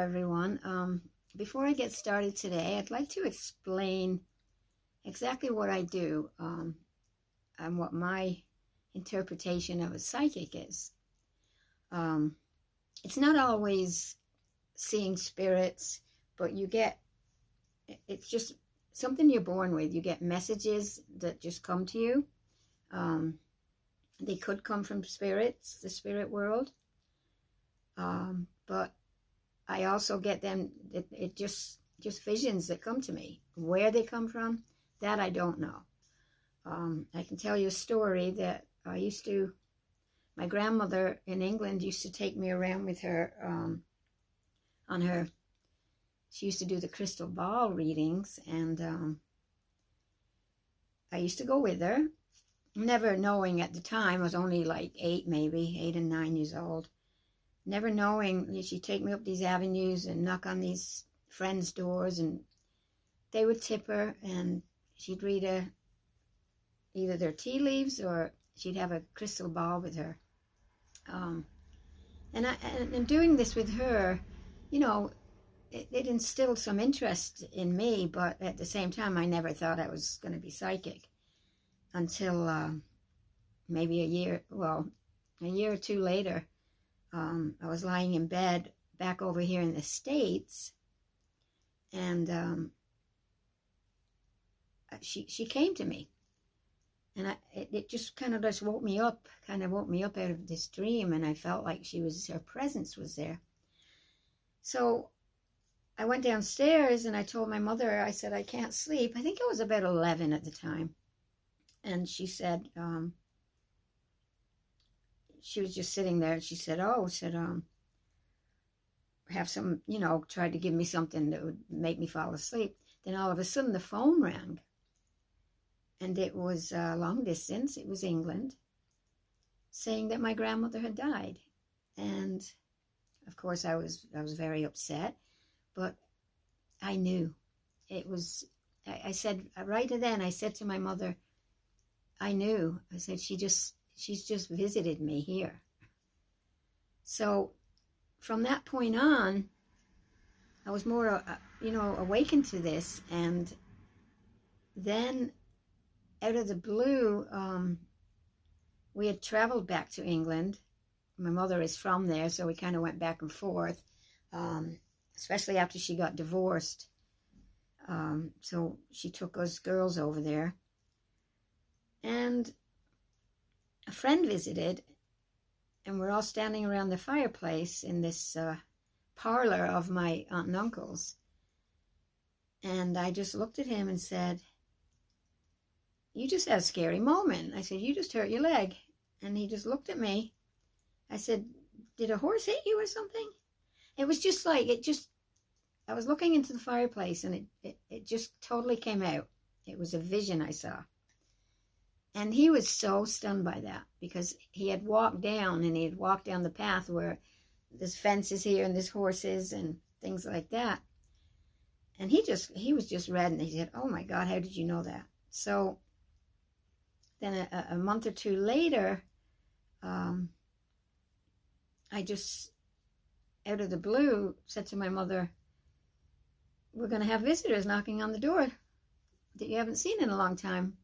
everyone. Um, before I get started today, I'd like to explain exactly what I do um, and what my interpretation of a psychic is. Um, it's not always seeing spirits, but you get, it's just something you're born with. You get messages that just come to you. Um, they could come from spirits, the spirit world. Um, also get them, it, it just, just visions that come to me. Where they come from, that I don't know. Um, I can tell you a story that I used to, my grandmother in England used to take me around with her um, on her, she used to do the crystal ball readings, and um, I used to go with her, never knowing at the time, I was only like eight maybe, eight and nine years old, never knowing she'd take me up these avenues and knock on these friends' doors and they would tip her and she'd read a, either their tea leaves or she'd have a crystal ball with her. Um, and, I, and doing this with her, you know, it, it, instilled some interest in me, but at the same time, I never thought I was going to be psychic until uh, maybe a year, well, a year or two later um, I was lying in bed back over here in the States, and um, she she came to me, and I, it, it just kind of just woke me up, kind of woke me up out of this dream, and I felt like she was her presence was there. So I went downstairs and I told my mother, I said I can't sleep. I think it was about eleven at the time, and she said, um, she was just sitting there and she said, Oh, said, um, have some, you know, tried to give me something that would make me fall asleep. Then all of a sudden the phone rang. And it was uh, long distance, it was England, saying that my grandmother had died. And of course I was I was very upset, but I knew. It was I, I said right then I said to my mother, I knew. I said she just She's just visited me here. So from that point on, I was more, uh, you know, awakened to this. And then out of the blue, um, we had traveled back to England. My mother is from there, so we kind of went back and forth, um, especially after she got divorced. Um, so she took us girls over there. And a friend visited, and we're all standing around the fireplace in this uh, parlor of my aunt and uncle's. And I just looked at him and said, You just had a scary moment. I said, You just hurt your leg. And he just looked at me. I said, Did a horse hit you or something? It was just like, it just, I was looking into the fireplace and it, it, it just totally came out. It was a vision I saw. And he was so stunned by that because he had walked down and he had walked down the path where there's fences here and there's horses and things like that. And he just, he was just red and he said, Oh my God, how did you know that? So then a, a month or two later, um, I just, out of the blue, said to my mother, We're going to have visitors knocking on the door that you haven't seen in a long time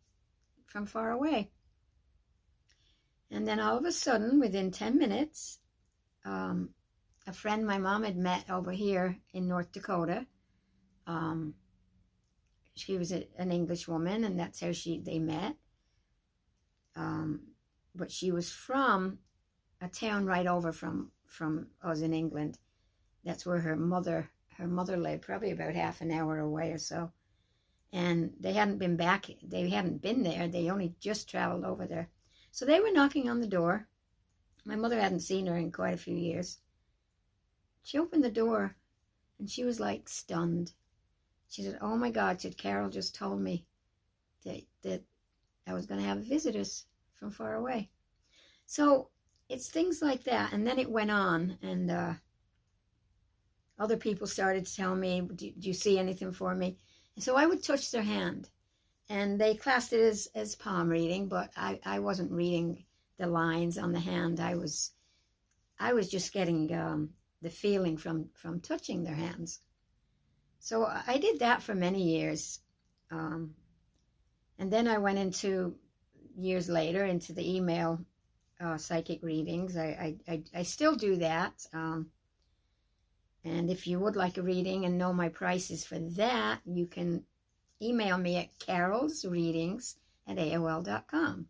from far away. And then all of a sudden, within 10 minutes, um, a friend my mom had met over here in North Dakota. Um, she was a, an English woman, and that's how she they met. Um, but she was from a town right over from from us in England. That's where her mother her mother lived, probably about half an hour away or so and they hadn't been back, they hadn't been there, they only just traveled over there. So they were knocking on the door. My mother hadn't seen her in quite a few years. She opened the door and she was like stunned. She said, Oh my God, said Carol just told me that, that I was going to have visitors from far away. So it's things like that. And then it went on, and uh, other people started to tell me, do, do you see anything for me? So I would touch their hand. And they classed it as, as palm reading, but I, I wasn't reading the lines on the hand. I was I was just getting um, the feeling from from touching their hands. So I did that for many years, um, and then I went into years later into the email uh, psychic readings. I, I, I, I, still do that. Um, and if you would like a reading and know my prices for that, you can email me at carolsreadings at AOL.com.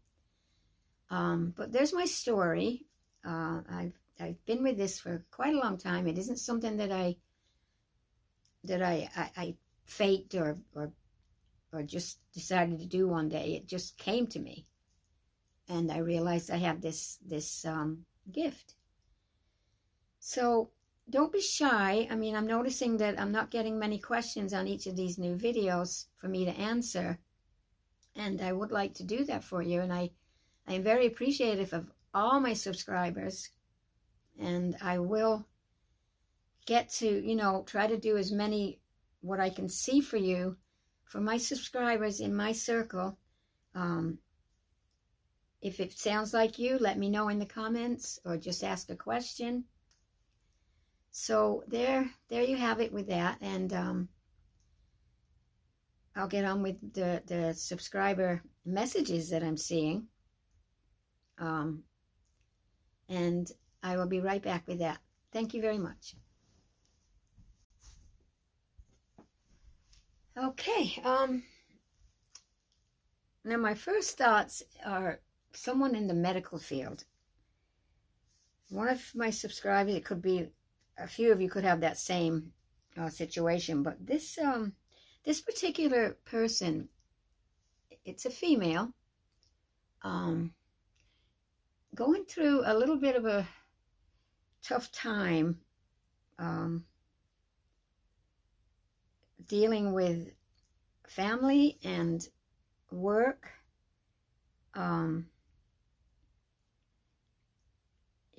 Um, but there's my story. Uh, I've I've been with this for quite a long time. It isn't something that I that I, I, I faked or, or or just decided to do one day. It just came to me and I realized I have this this um, gift. So don't be shy. I mean, I'm noticing that I'm not getting many questions on each of these new videos for me to answer, and I would like to do that for you. And I, I am very appreciative of all my subscribers, and I will get to you know try to do as many what I can see for you for my subscribers in my circle. Um, if it sounds like you, let me know in the comments or just ask a question. So there, there you have it with that. And um, I'll get on with the, the subscriber messages that I'm seeing. Um, and I will be right back with that. Thank you very much. Okay. Um, now, my first thoughts are someone in the medical field. One of my subscribers, it could be a few of you could have that same uh, situation, but this um, this particular person, it's a female, um, going through a little bit of a tough time, um, dealing with family and work. Um,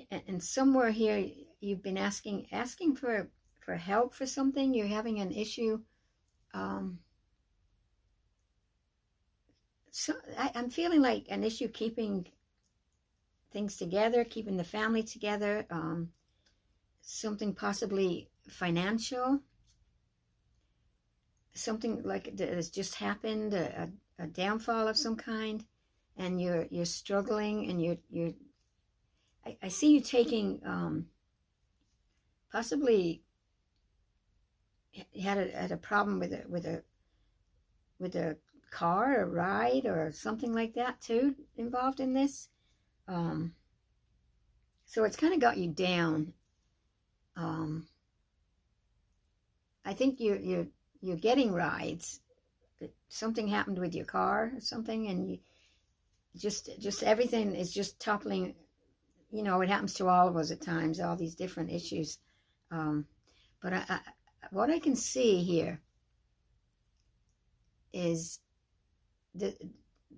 and somewhere here you've been asking asking for for help for something. You're having an issue. Um, so I, I'm feeling like an issue keeping things together, keeping the family together. Um, something possibly financial. Something like that has just happened, a, a, a downfall of some kind, and you're you're struggling and you're you're I, I see you taking um, possibly had a, had a problem with a with a with a car, a ride, or something like that too involved in this. Um, so it's kind of got you down. Um, I think you're you're you're getting rides. Something happened with your car or something, and you just just everything is just toppling you know, it happens to all of us at times, all these different issues. Um, but I, I, what I can see here is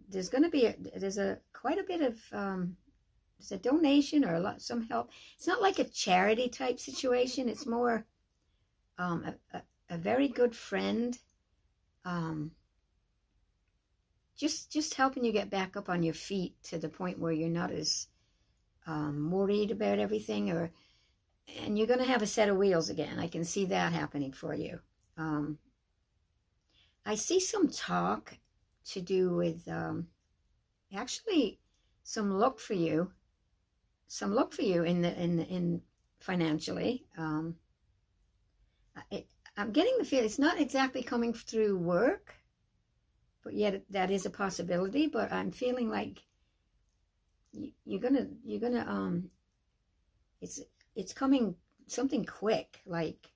there's going to be a, there's a quite a bit of um, there's a donation or a lot some help. It's not like a charity type situation. It's more um, a, a, a, very good friend. Um, just just helping you get back up on your feet to the point where you're not as um, worried about everything, or and you're going to have a set of wheels again. I can see that happening for you. Um, I see some talk to do with um, actually some luck for you, some luck for you in the in in financially. Um, it, I'm getting the feel it's not exactly coming through work, but yet that is a possibility. But I'm feeling like you're gonna you're gonna um it's it's coming something quick like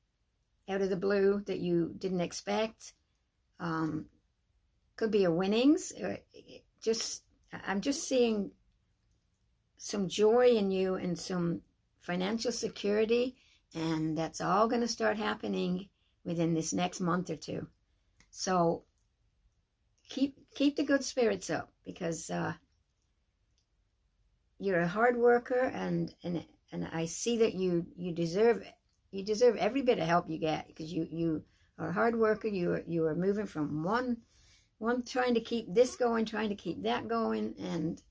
out of the blue that you didn't expect. Um could be a winnings or just i'm just seeing some joy in you and some financial security and that's all going to start happening within this next month or two. So keep keep the good spirits up because uh, you're a hard worker and and and I see that you you deserve you deserve every bit of help you get because you you are a hard worker. You are you are moving from one one trying to keep this going trying to keep that going and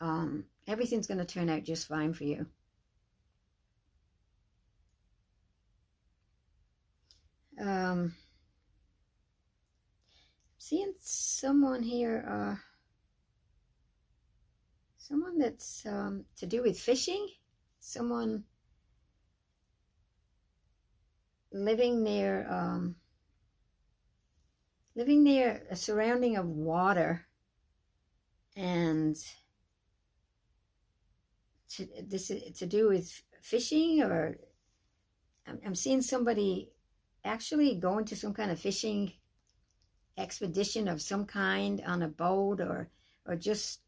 um, everything's going to turn out just fine for you. Um, seeing someone here, uh, someone that's um, to do with fishing, someone living near, um, living near a surrounding of water and to, this to do with fishing or I'm, I'm seeing somebody actually going to some kind of fishing expedition of some kind on a boat or or just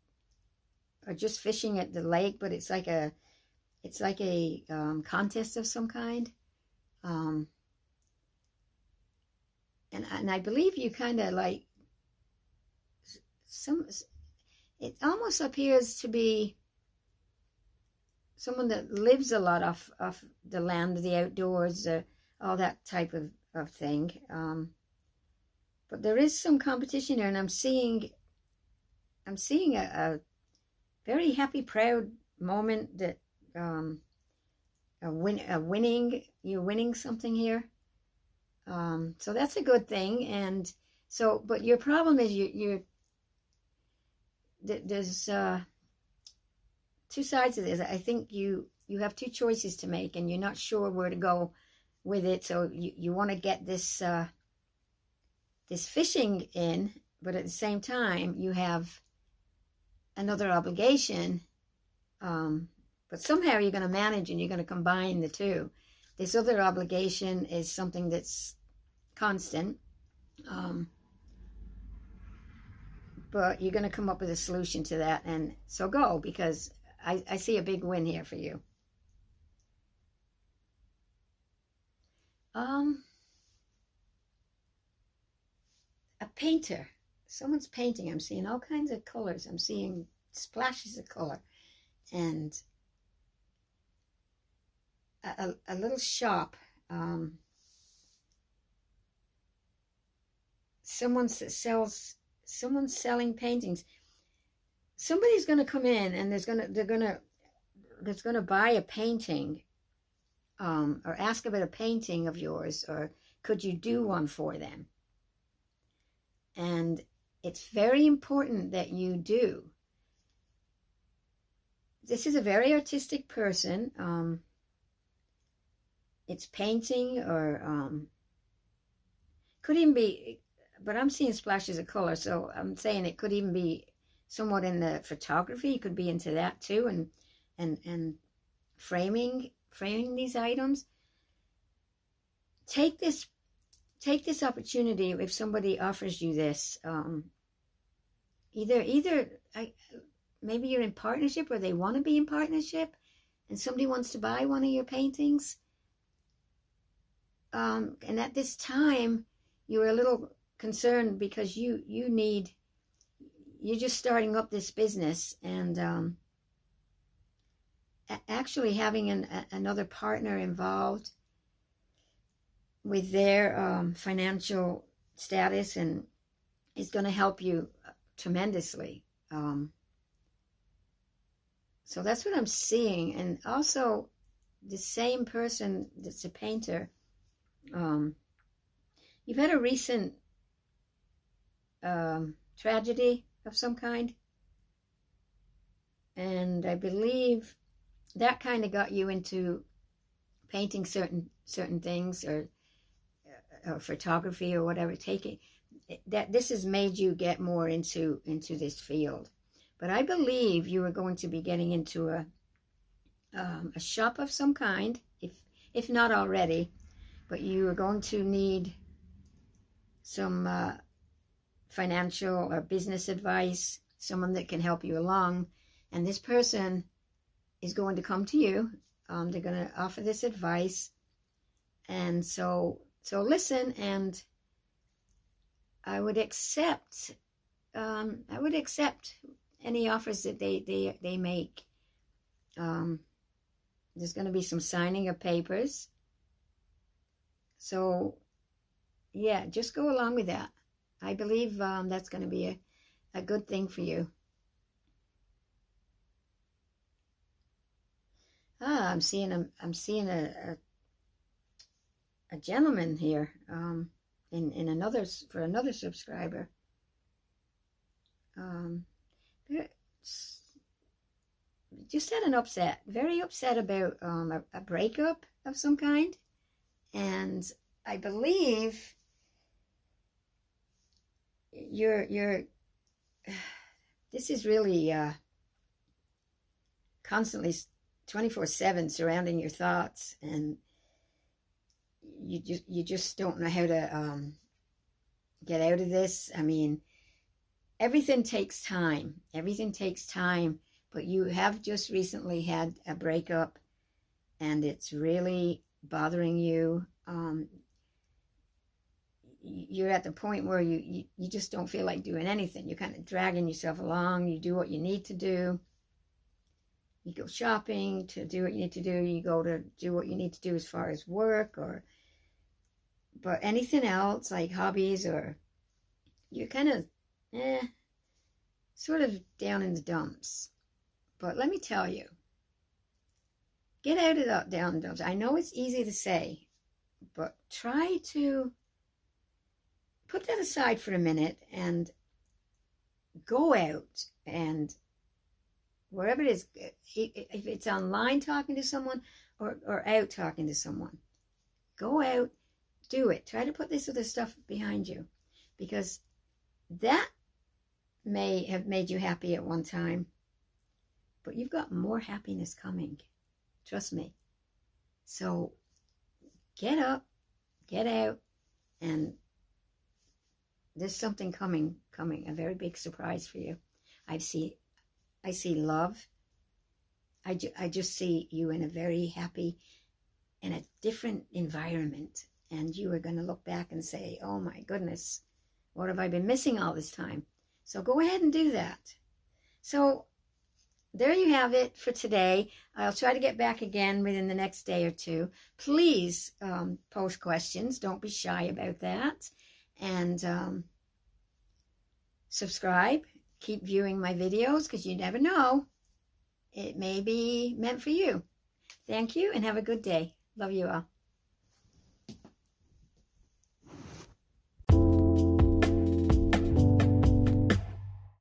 or just fishing at the lake but it's like a it's like a um, contest of some kind um, and and I believe you kind of like some it almost appears to be someone that lives a lot off off the land, the outdoors, uh, all that type of, of thing. Um, but there is some competition here, and I'm seeing, I'm seeing a, a very happy, proud moment that um, a win, a winning, you're winning something here. Um, so that's a good thing, and so, but your problem is you, you're there's uh, two sides of this. I think you you have two choices to make, and you're not sure where to go with it. So you you want to get this uh, this fishing in, but at the same time you have another obligation. Um, but somehow you're going to manage and you're going to combine the two. This other obligation is something that's constant. Um, but you're going to come up with a solution to that. And so go because I, I see a big win here for you. Um, a painter. Someone's painting. I'm seeing all kinds of colors. I'm seeing splashes of color. And a, a, little shop. Um, someone sells someone's selling paintings. Somebody's going to come in and there's going to they're going to that's going to buy a painting um, or ask about a painting of yours or could you do one for them? And it's very important that you do. This is a very artistic person. Um, it's painting or um, could even be but I'm seeing splashes of color, so I'm saying it could even be somewhat in the photography. You could be into that too, and and and framing framing these items. Take this take this opportunity if somebody offers you this. Um, either either I, maybe you're in partnership or they want to be in partnership, and somebody wants to buy one of your paintings. Um, and at this time, you're a little concerned because you you need you're just starting up this business and um, actually having an, a, another partner involved with their um, financial status and is going to help you tremendously. Um, so that's what I'm seeing. And also, the same person that's a painter, um, you've had a recent um, tragedy of some kind. And I believe that kind of got you into painting certain certain things or, uh, or photography or whatever. Taking that this has made you get more into into this field. But I believe you are going to be getting into a um, a shop of some kind, if if not already. But you are going to need some uh, financial or business advice, someone that can help you along. And this person is going to come to you. Um, they're going to offer this advice. And so, so listen, and I would accept, um, I would accept any offers that they, they, they make. Um, there's going to be some signing of papers. So, yeah, just go along with that. I believe um, that's going to be a, a good thing for you. Ah, I'm seeing a, I'm seeing a, a a gentleman here um, in in another for another subscriber. Um, just had an upset, very upset about um, a, a breakup of some kind, and I believe you're you're. This is really uh, constantly 24 7 surrounding your thoughts and you just you just don't know how to um, get out of this i mean everything takes time everything takes time but you have just recently had a breakup and it's really bothering you um, you're at the point where you, you, you just don't feel like doing anything you're kind of dragging yourself along you do what you need to do you go shopping to do what you need to do. You go to do what you need to do as far as work or, but anything else like hobbies or you're kind of, eh, sort of down in the dumps. But let me tell you, get out of that down. I know it's easy to say, but try to put that aside for a minute and go out and wherever it is, if it's online talking to someone or, or out talking to someone, go out, do it. Try to put this other stuff behind you because that may have made you happy at one time, but you've got more happiness coming. Trust me. So get up, get out, and there's something coming, coming, a very big surprise for you. I see I see love. I, ju- I just see you in a very happy, in a different environment. And you are going to look back and say, oh my goodness, what have I been missing all this time? So go ahead and do that. So there you have it for today. I'll try to get back again within the next day or two. Please um, post questions. Don't be shy about that. And um, subscribe keep viewing my videos because you never know. It may be meant for you. Thank you and have a good day. Love you all.